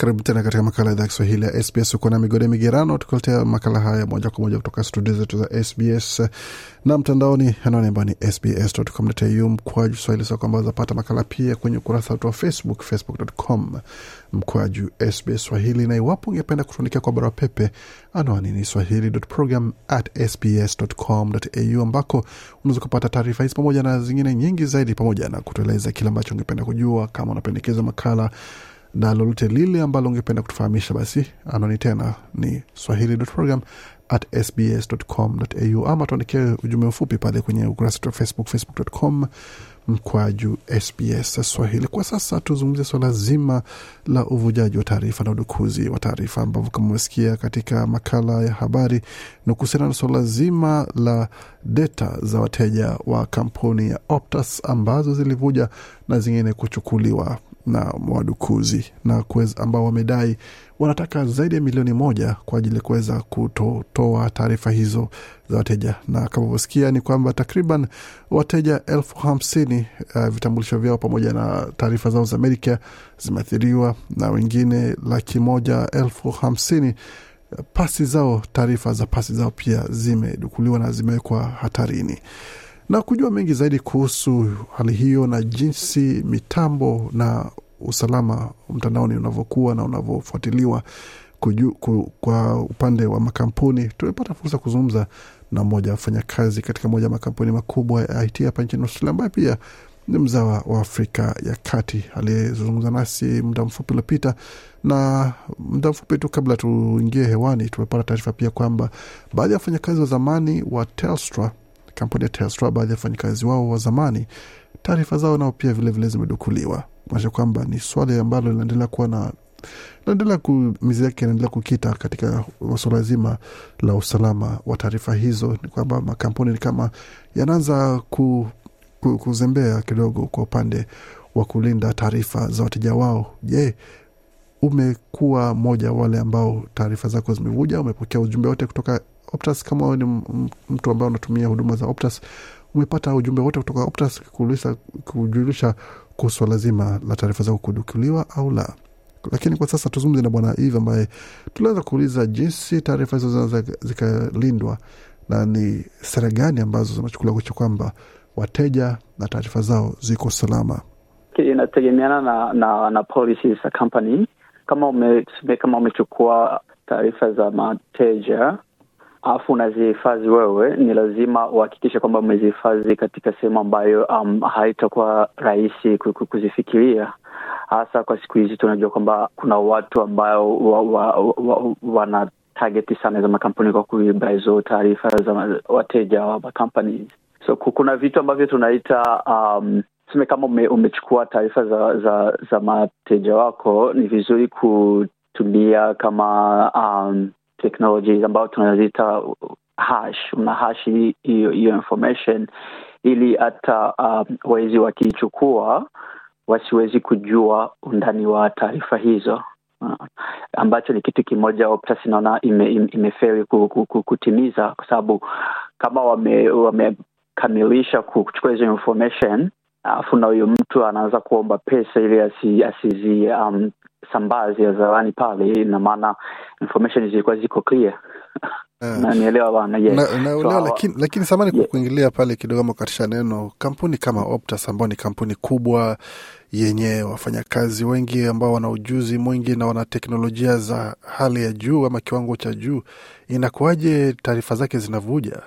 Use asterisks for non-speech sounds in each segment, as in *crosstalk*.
karibu tena katika makala idhaa ya kiswahili ya sbs uko na migode migerano tukuletea makala haya moja kwa moja kutoka studio zetu za sbs na mtandaoni anwani ambayo ni sbs.com.au mkwaju swahili sa kwamba zapata makala pia kwenye ukurasa wetu wa facebook facebook.com mkwaju sbs swahili. Na iwapo ungependa kutuandikia kwa barua pepe anwani ni swahili.program@sbs.com.au, ambako unaweza kupata taarifa hizi pamoja na zingine nyingi zaidi pamoja na kutueleza kile ambacho ungependa kujua. Kama unapendekeza makala na lolote lile ambalo ungependa kutufahamisha basi anwani tena ni swahili.program at sbs.com.au ama tuandikie ujumbe mfupi pale kwenye ukurasa wetu wa facebook facebook.com mkwaju sbs swahili. Kwa sasa tuzungumzie swala zima la uvujaji wa taarifa na udukuzi wa taarifa ambavyo kama umesikia katika makala ya habari ni kuhusiana na swala zima la data za wateja wa kampuni ya optus ambazo zilivuja na zingine kuchukuliwa na wadukuzi na kweza, ambao wamedai wanataka zaidi ya milioni moja kwa ajili ya kuweza kutotoa taarifa hizo za wateja, na kama vyosikia ni kwamba takriban wateja elfu hamsini uh, vitambulisho vyao pamoja na taarifa zao za Medicare zimeathiriwa na wengine laki moja elfu hamsini pasi zao, taarifa za pasi zao pia zimedukuliwa na zimewekwa hatarini na kujua mengi zaidi kuhusu hali hiyo na jinsi mitambo na usalama mtandaoni unavyokuwa na unavyofuatiliwa kwa upande wa makampuni, tumepata fursa kuzungumza na mmoja wafanyakazi katika moja ya makampuni makubwa ya IT hapa nchini Australia, ambaye pia ni mzawa wa Afrika ya Kati aliyezungumza nasi muda mfupi uliopita. Na muda mfupi tu kabla tuingie hewani, tumepata taarifa pia kwamba baadhi ya wafanyakazi wa zamani wa Telstra kampuni ya Telstra, baadhi ya wafanyakazi wao wa zamani, taarifa zao nao pia vilevile zimedukuliwa, kumaanisha kwamba ni swali ambalo linaendelea kuwa na naendelea mizi yake inaendelea kukita katika suala zima la usalama wa taarifa hizo. Ni kwamba makampuni ni kama yanaanza ku, ku, kuzembea kidogo kwa upande wa kulinda taarifa za wateja wao. Je, umekuwa mmoja wale ambao taarifa zako zimevuja? Umepokea ujumbe wote kutoka Optus? Kama ni mtu ambaye unatumia huduma za Optus, umepata ujumbe wote kutoka Optus kujulisha kuhusu swala zima la taarifa zako kudukuliwa au la? Lakini kwa sasa tuzungumze na Bwana Eve ambaye tuliweza kuuliza jinsi taarifa hizo zinaweza zikalindwa na ni sera gani ambazo zinachukuliwa kuisha kwamba wateja na taarifa zao ziko salama. Inategemeana na na, na policy za ume, kama umechukua taarifa za mateja alafu unazihifadhi wewe, ni lazima uhakikishe kwamba umezihifadhi katika sehemu ambayo um, haitakuwa rahisi kuzifikiria hasa kwa siku hizi tunajua kwamba kuna watu ambao wa, wa, wa, wana targeti sana za makampuni kwa kuiba hizo taarifa za wateja wa makampani. So kuna vitu ambavyo tunaita um, seme kama ume, umechukua taarifa za, za za mateja wako, ni vizuri kutumia kama um, technologies ambayo tunaziita hash. Una hash hiyo information ili hata um, wezi wakiichukua wasiwezi kujua undani wa taarifa hizo uh, ambacho ni kitu kimoja Optus inaona imeferi ime, kutimiza kwa sababu kama wamekamilisha wame kuchukua hizo information alafu na huyo mtu anaanza kuomba pesa ili asi, asizi um, sambazi hadharani pale, ina maana information zilikuwa ziko clear *laughs* nanielewa so, lakini, lakini samani yeah. kuingilia pale kidogo ama katisha neno kampuni kama Optus ambao ni kampuni kubwa yenye wafanyakazi wengi ambao wana ujuzi mwingi na wana teknolojia za hali ya juu ama kiwango cha juu, inakuwaje taarifa zake zinavuja?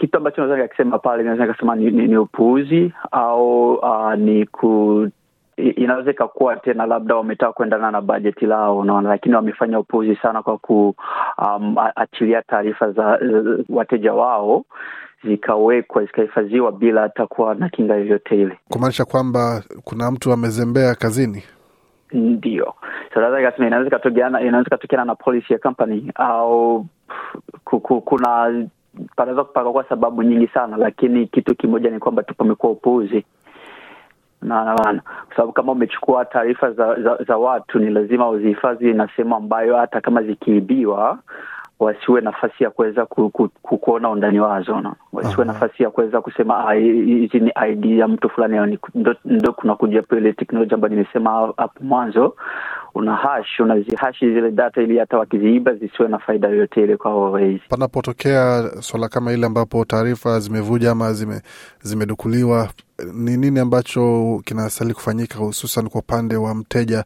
Kitu ambacho naweza nikasema pale, naweza nikasema ni, ni, ni upuuzi au uh, ni ku inaweza ikakuwa tena labda wametaka kuendana na bajeti lao, unaona, lakini wamefanya upuzi sana kwa kuachilia um, taarifa za uh, wateja wao zikawekwa zikahifadhiwa bila hata kuwa na kinga yoyote ile, kumaanisha kwamba kuna mtu amezembea kazini. Ndio. Inaweza ikatokeana na policy ya company au kuna panaweza pakakuwa sababu nyingi sana, lakini kitu kimoja ni kwamba tu pamekuwa upuuzi naana kwa sababu kama umechukua taarifa za, za, za watu ni lazima uzihifadhi na sehemu ambayo hata kama zikiibiwa wasiwe nafasi ya kuweza ku, ku, ku, kuona undani wazo na wasiwe Aha. nafasi ya kuweza kusema "Ah, hizi ni ID ya mtu fulani ndo, ndo kuna kuja ile teknolojia ambayo nimesema hapo mwanzo una hash unazihashi zile data ili hata wakiziiba zisiwe na faida yoyote ile kwa wawezi Panapotokea swala kama ile ambapo taarifa zimevuja ama zime, zimedukuliwa, ni nini ambacho kinastahili kufanyika, hususan kwa upande wa mteja?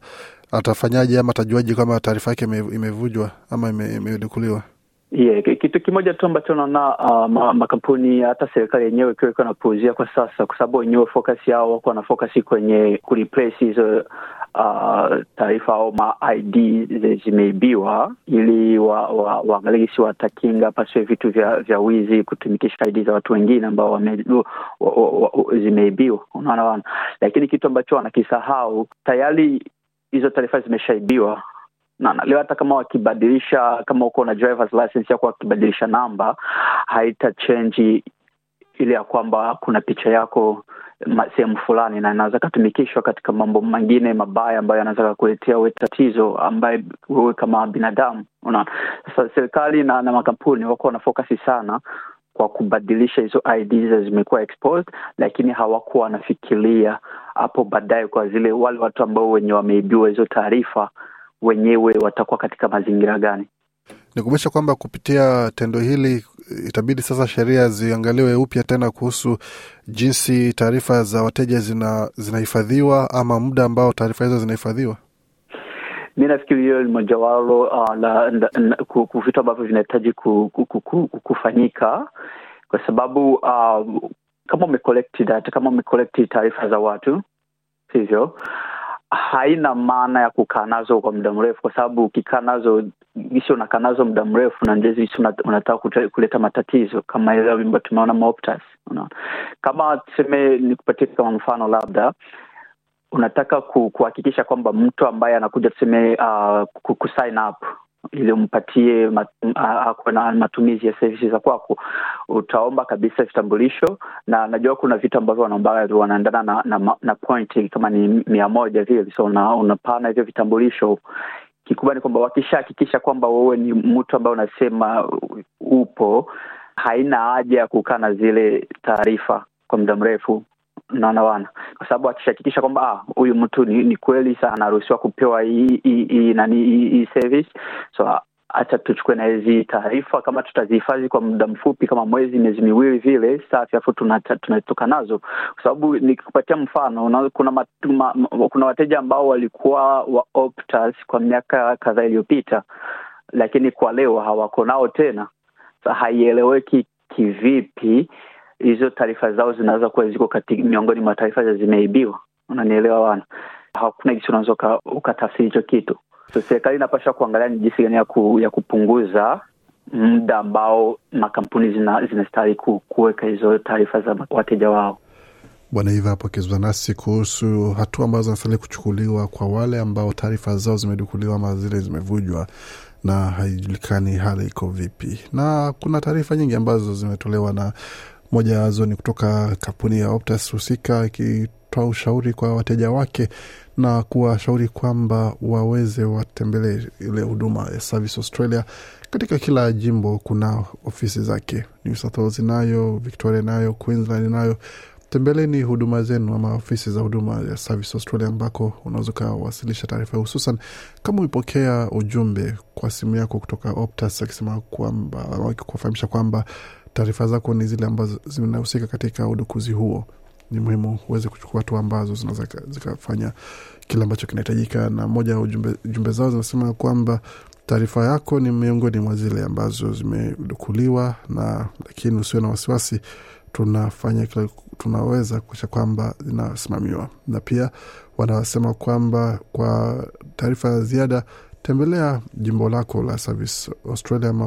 Atafanyaje ama atajuaje kwamba taarifa yake imevujwa ama imedukuliwa? Yeah, kitu kimoja tu ambacho naona uh, makampuni hata serikali yenyewe ikiwa iko napuuzia kwa sasa, kwa sababu wenyewe focus yao wako na focus kwenye kureplace hizo uh, taarifa au ma ID zimeibiwa, ili waangalie wa, wa, watakinga pasiwe vitu vya vya wizi kutumikisha ID za watu wengine ambao wa, wa, wa, zimeibiwa, unaona bana. Lakini kitu ambacho wanakisahau tayari hizo taarifa zimeshaibiwa. Leo hata kama wakibadilisha kama uko na drivers license yako wakibadilisha namba haita change ile ya kwamba kuna picha yako sehemu fulani na inaweza katumikishwa katika mambo mengine mabaya ambayo yanaweza kakuletea we tatizo ambaye wewe kama binadamu unaona? Sasa serikali na, na makampuni wako wanafokasi sana kwa kubadilisha hizo IDs zimekuwa exposed, lakini hawakuwa wanafikiria hapo baadaye kwa zile wale watu ambao wenye wameibiwa hizo taarifa wenyewe watakuwa katika mazingira gani. Ni kumaanisha kwamba kupitia tendo hili itabidi sasa sheria ziangaliwe upya tena kuhusu jinsi taarifa za wateja zina zinahifadhiwa ama muda ambao taarifa hizo zinahifadhiwa. Mi nafikiri hiyo ni mojawalo uh, la, la, vitu ambavyo vinahitaji ku, ku, ku, ku, kufanyika kwa sababu uh, kama umekolekti data, kama umekolekti taarifa za watu sivyo, haina maana ya kukaa nazo kwa muda mrefu, kwa sababu ukikaa nazo gisi unakaa nazo muda mrefu na ndio gisi unataka kuleta matatizo kama ile tumeona Moptas. Kama tuseme nikupatie kama mfano labda unataka kuhakikisha kwamba mtu ambaye anakuja tuseme uh, ku, ku up ili umpatie mat, na matumizi ya servisi za kwako, utaomba kabisa vitambulisho, na najua kuna vitu ambavyo wanaomba wanaendana na, na, na point kama ni mia moja vile, so una, unapana hivyo vitambulisho. Kikubwa ni kwamba wakishahakikisha kwamba wewe ni mtu ambaye unasema upo, haina haja ya kukaa na zile taarifa kwa muda mrefu naona kwa sababu akishahakikisha kwamba ah, huyu mtu ni, ni kweli sa anaruhusiwa kupewa hii nani hii service. So hacha tuchukue na hizi taarifa kama tutazihifadhi kwa muda mfupi kama mwezi miezi miwili vile safi afu tunatoka nazo. Kwa sababu nikikupatia mfano una, kuna matuma, ma, ma- kuna wateja ambao walikuwa wa Optus kwa miaka kadhaa iliyopita lakini kwa leo hawako nao tena. Sa haieleweki kivipi hizo taarifa zao zinaweza kuwa ziko katika miongoni mwa taarifa zimeibiwa. Unanielewa wana hakuna jinsi unaweza ukatafsiri hicho kitu. So serikali inapasha kuangalia ni jinsi gani ya, ku, ya kupunguza muda ambao makampuni zina- zinastahili zina kuweka hizo taarifa za wateja wao. Bwana Iva hapo akizungumza nasi kuhusu hatua ambazo zinastahili kuchukuliwa kwa wale ambao taarifa zao zimedukuliwa ama zile zimevujwa na haijulikani hali iko vipi. Na kuna taarifa nyingi ambazo zimetolewa na moja yazo ni kutoka kampuni ya Optus husika ikitoa ushauri kwa wateja wake na kuwashauri kwamba waweze watembelee ile huduma ya Service Australia. Katika kila jimbo kuna ofisi zake, New South Wales inayo, Victoria nayo, Queensland inayo. Tembeleni huduma zenu ama ofisi za huduma ya Service Australia ambako unaweza ukawasilisha taarifa, hususan. Kama umepokea ujumbe kwa simu yako kutoka Optus akisema kwamba au kufahamisha kwamba taarifa zako ni zile ambazo zinahusika katika udukuzi huo. Ni muhimu uweze kuchukua hatua ambazo zinaweza zikafanya kile ambacho kinahitajika, na moja ya jumbe zao zinasema kwamba taarifa yako ni miongoni mwa zile ambazo zimedukuliwa, na lakini usiwe na wasiwasi tunafanya kila tunaweza kuisha kwamba zinasimamiwa na pia wanasema kwamba kwa taarifa ya ziada tembelea jimbo lako la Service Australia ama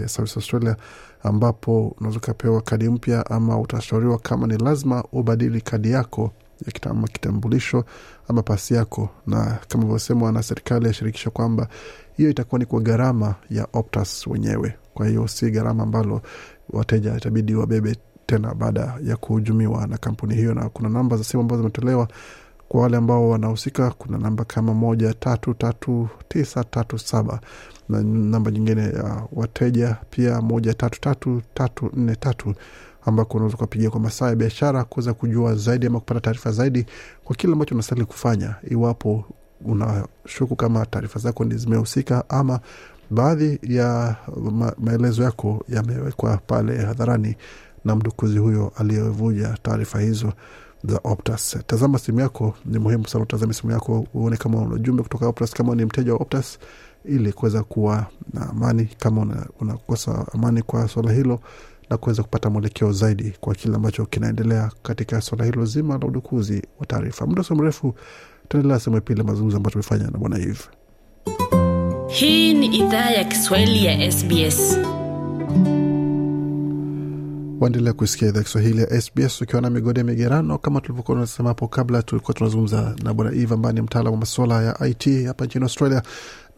ya Service Australia ambapo unaweza ukapewa kadi mpya ama utashauriwa kama ni lazima ubadili kadi yako ya kitama kitambulisho ama pasi yako, na kama ilivyosemwa na serikali ya shirikisho kwamba hiyo itakuwa ni kwa gharama ya Optus wenyewe. Kwa hiyo si gharama ambalo wateja itabidi wabebe tena baada ya kuhujumiwa na kampuni hiyo, na kuna namba za simu ambazo zimetolewa Kwa wale ambao wanahusika, kuna namba kama moja tatu tatu tisa tatu saba. Na namba nyingine ya wateja pia moja tatu tatu tatu nne tatu ambako unaweza ukapigia kwa masaa ya biashara kuweza kujua zaidi ama kupata taarifa zaidi kwa kile ambacho unastahili kufanya iwapo unashuku kama taarifa zako ni zimehusika ama baadhi ya ma maelezo yako yamewekwa pale hadharani na mdukuzi huyo aliyevuja taarifa hizo za Optus. Tazama simu yako, ni muhimu sana utazame simu yako uone kama una ujumbe kutoka Optus, kama ni mteja wa Optus, ili kuweza kuwa na amani kama unakosa una amani kwa swala hilo na kuweza kupata mwelekeo zaidi kwa kile ambacho kinaendelea katika swala hilo zima la udukuzi wa taarifa. Muda sio mrefu tuendelea sehemu ya pili mazungumzo ambayo tumefanya na bwana Eve. Hii ni idhaa ya Kiswahili ya SBS. Waendelea kusikia idhaa Kiswahili ya SBS ukiwa na migode migerano. Kama tulivyokuwa tunasema hapo kabla, tulikuwa tunazungumza na bwana Eve ambaye ni mtaalam wa masuala ya IT hapa nchini Australia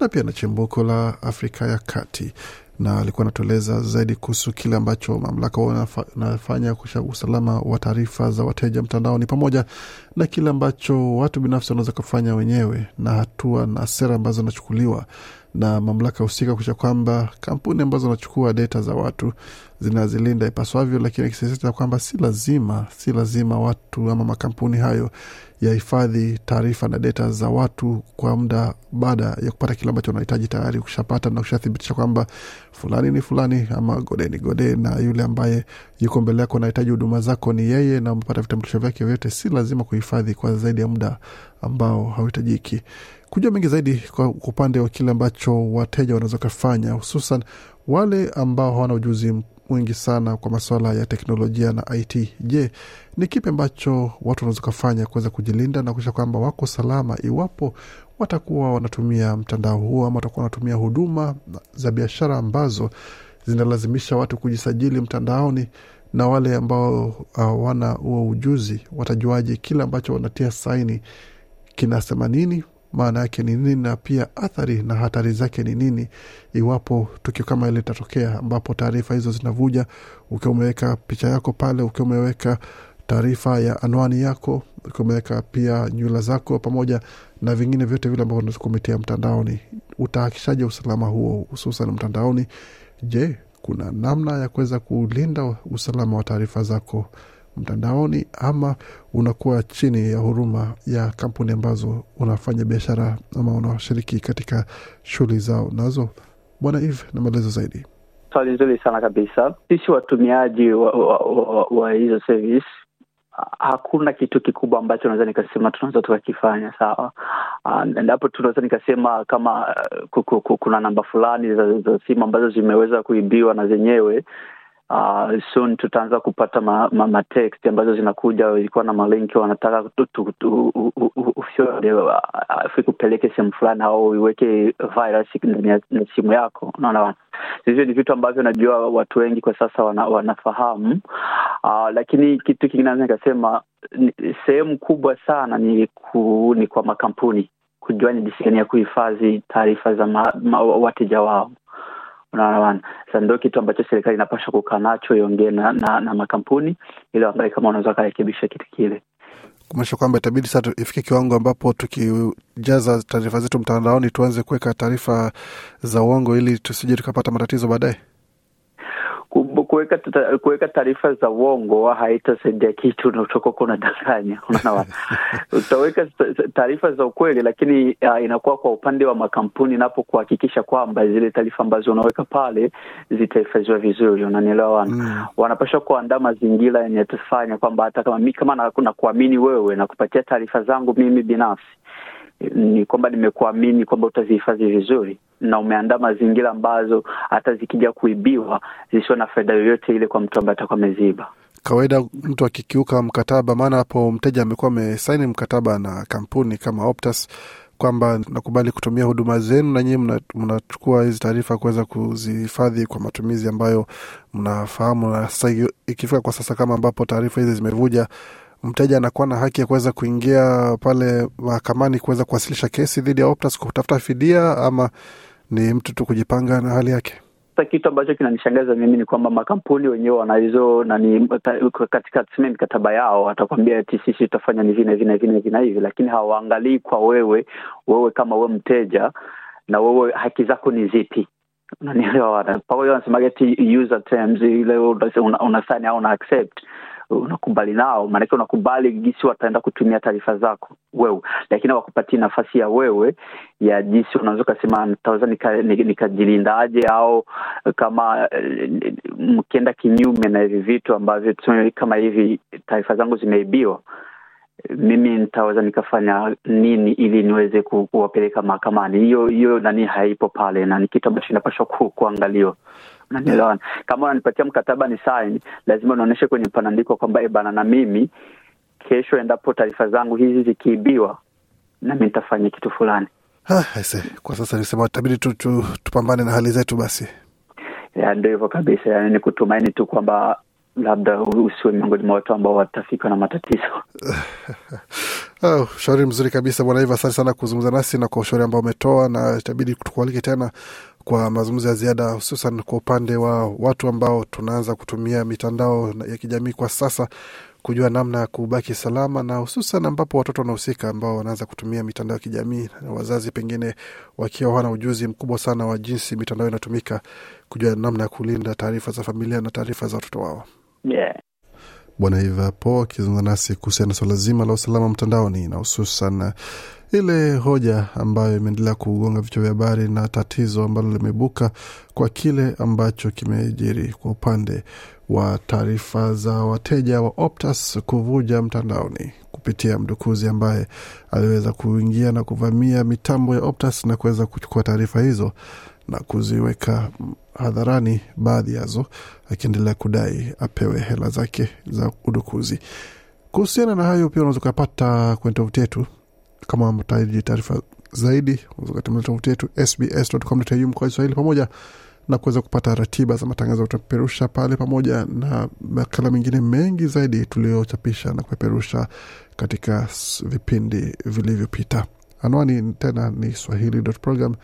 na pia na chimbuko la Afrika ya Kati, na alikuwa anatueleza zaidi kuhusu kile ambacho mamlaka wanafanya kusha usalama wa taarifa za wateja mtandaoni, pamoja na kile ambacho watu binafsi wanaweza kufanya wenyewe na hatua na sera ambazo zinachukuliwa na mamlaka husika kuisha kwamba kampuni ambazo zinachukua data za watu zinazilinda ipaswavyo, lakini akisisitiza kwamba si lazima si lazima watu ama makampuni hayo yahifadhi taarifa na data za watu kwa muda baada ya kupata kile ambacho wanahitaji tayari kushapata na kushathibitisha kwamba fulani ni fulani ama gode ni gode, na yule ambaye yuko mbele yako anahitaji huduma zako ni yeye, na umepata vitambulisho vyake vyote, si lazima kuhifadhi kwa zaidi ya muda ambao hauhitajiki. Kujua mengi zaidi kwa upande wa kile ambacho wateja wanaweza kufanya, hususan wale ambao hawana ujuzi mwingi sana kwa masuala ya teknolojia na IT. Je, ni kipi ambacho watu wanaweza kufanya kuweza kujilinda na kuisha kwamba wako salama iwapo watakuwa wanatumia mtandao huo ama watakuwa wanatumia huduma za biashara ambazo zinalazimisha watu kujisajili mtandaoni na wale ambao hawana huo ujuzi watajuaje kile ambacho wanatia saini kinasema nini maana yake ni nini na pia athari na hatari zake ni nini? Iwapo tukio kama ile litatokea ambapo taarifa hizo zinavuja ukiwa umeweka picha yako pale ukiwa umeweka taarifa ya anwani yako ukiwa umeweka pia nywila zako pamoja na vingine vyote vile ambavyo kumetia mtandaoni. Utahakishaje usalama huo hususan mtandaoni? Je kuna namna ya kuweza kulinda usalama wa taarifa zako mtandaoni ama unakuwa chini ya huruma ya kampuni ambazo unafanya biashara ama unashiriki katika shughuli zao. Nazo bwana eve na maelezo zaidi. Swali nzuri sana kabisa. Sisi watumiaji wa, wa, wa, wa hizo service hakuna kitu kikubwa ambacho naweza nikasema tunaweza tukakifanya sawa? Endapo uh, tunaweza nikasema kama kuku, kuna namba fulani za simu ambazo zimeweza kuibiwa na zenyewe uh, soon tutaanza kupata ma, ma, ma text ambazo zinakuja ilikuwa na malinki wanataka kupeleke sehemu fulani au iweke virus ndani ya simu yako. Unaona hivyo ni vitu ambavyo najua watu wengi kwa sasa wana, wanafahamu. Uh, lakini kitu kingine naweza nikasema sehemu kubwa sana ni, ku, ni kwa makampuni kujua ni jinsi ya kuhifadhi taarifa za ma, ma, wateja wao unaona sa ndo kitu ambacho serikali inapasha kukaa nacho iongee na, na, na makampuni ili angalie kama unaweza wakarekebisha kitu kile. Kumaanisha kwamba itabidi sasa ifike kiwango ambapo tukijaza taarifa zetu mtandaoni tuanze kuweka taarifa za uongo ili tusije tukapata matatizo baadaye kuweka kuweka taarifa za uongo haitasaidia kitu unachokuwa unadanganya. *laughs* Unaona utaweka taarifa za ukweli lakini uh, inakuwa kwa upande wa makampuni napo kuhakikisha kwamba zile taarifa ambazo unaweka pale zitahifadhiwa vizuri. Unanielewa? Mm. wanapasha kuandaa mazingira yenye tufanya kwamba hata kama mi kama na kuamini wewe na kupatia taarifa zangu mimi binafsi ni kwamba nimekuamini kwamba utazihifadhi vizuri na umeandaa mazingira ambazo hata zikija kuibiwa zisiwe na faida yoyote ile kwa mtu ambaye atakuwa ameziba kawaida mtu akikiuka mkataba maana hapo mteja amekuwa amesaini mkataba na kampuni kama Optus kwamba nakubali kutumia huduma zenu na nyie mnachukua hizi taarifa kuweza kuzihifadhi kwa matumizi ambayo mnafahamu. Na sasa ikifika kwa sasa kama ambapo taarifa hizi zimevuja mteja anakuwa na haki ya kuweza kuingia pale mahakamani kuweza kuwasilisha kesi dhidi ya Optus kutafuta fidia ama ni mtu tu kujipanga na hali yake? kitu ambacho kinanishangaza mimi ni kwamba makampuni wenyewe wanahizo nani katika tuseme mikataba yao watakwambia ati sisi tutafanya ni hivi vina vina vina hivi lakini hawaangalii kwa wewe wewe kama wewe mteja na wewe haki zako ni zipi? Unanielewa? Pamoja wanasemaga ati user terms ile una, una sign au una accept unakubali nao maanake unakubali jinsi wataenda kutumia taarifa zako wewe. Lakini wakupatia nafasi ya wewe ya jinsi unaweza ukasema nitaweza nikajilindaje nika au kama mkienda kinyume na hivi vitu ambavyo kama hivi taarifa zangu zimeibiwa mimi nitaweza nikafanya nini ili niweze ku, kuwapeleka mahakamani? Hiyo hiyo nani haipo pale na ni kitu ambacho inapashwa ku, kuangaliwa unanielewa kama unanipatia mkataba ni sign. Lazima unaonyeshe kwenye panandiko kwamba e bana na mimi kesho endapo taarifa zangu hizi zikiibiwa nami nitafanya kitu fulani. Ah, kwa sasa nisema tabidi tu, tu, tupambane na hali zetu basi. Ndio hivyo kabisa. Yani ni kutumaini tu kwamba labda usiwe miongoni mwa watu ambao watafikwa na matatizo. *laughs* Oh, ushauri mzuri kabisa. Bwana Iva, asante sana kuzungumza nasi na kwa ushauri ambao umetoa na itabidi tukualike tena kwa mazungumzo ya ziada hususan kwa upande wa watu ambao tunaanza kutumia mitandao ya kijamii kwa sasa kujua namna ya kubaki salama na hususan ambapo watoto wanahusika ambao wanaanza kutumia mitandao ya kijamii na wazazi pengine wakiwa hawana ujuzi mkubwa sana wa jinsi mitandao inatumika kujua namna ya kulinda taarifa za familia na taarifa za watoto wao yeah. bwana Ivapo akizungumza nasi kuhusiana na swala zima la usalama mtandaoni na hususan ile hoja ambayo imeendelea kugonga vichwa vya habari na tatizo ambalo limeibuka kwa kile ambacho kimejiri kwa upande wa taarifa za wateja wa Optus kuvuja mtandaoni kupitia mdukuzi ambaye aliweza kuingia na kuvamia mitambo ya Optus na kuweza kuchukua taarifa hizo na kuziweka hadharani, baadhi yazo akiendelea kudai apewe hela zake za udukuzi. Kuhusiana na hayo, pia unaweza ukapata kwenye tovuti yetu kama mtaji taarifa zaidi, unaweza ukatembelea tovuti yetu sbs.com.au mkoa Kiswahili pamoja na kuweza kupata ratiba za matangazo tutapeperusha pale pamoja na makala mengine mengi zaidi tuliochapisha na kupeperusha katika vipindi vilivyopita. Anwani tena ni swahili.program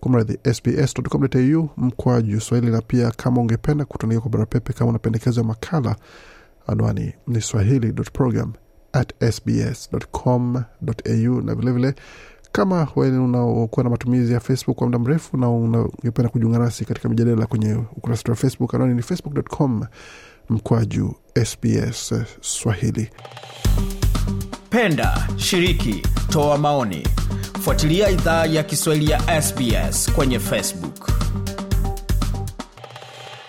kumradhi sbs.com.au mkwaju swahili, na pia kama ungependa kutuandikia kwa barua pepe kama unapendekezo ya makala, anwani ni swahili.program at sbs.com.au na vilevile kama unaokuwa na matumizi ya Facebook kwa muda mrefu na ungependa kujiunga nasi katika mijadala kwenye ukurasa wa Facebook, anwani ni facebook.com mkwaju SBS Swahili. Penda, shiriki, toa maoni, fuatilia idhaa ya Kiswahili ya SBS kwenye Facebook.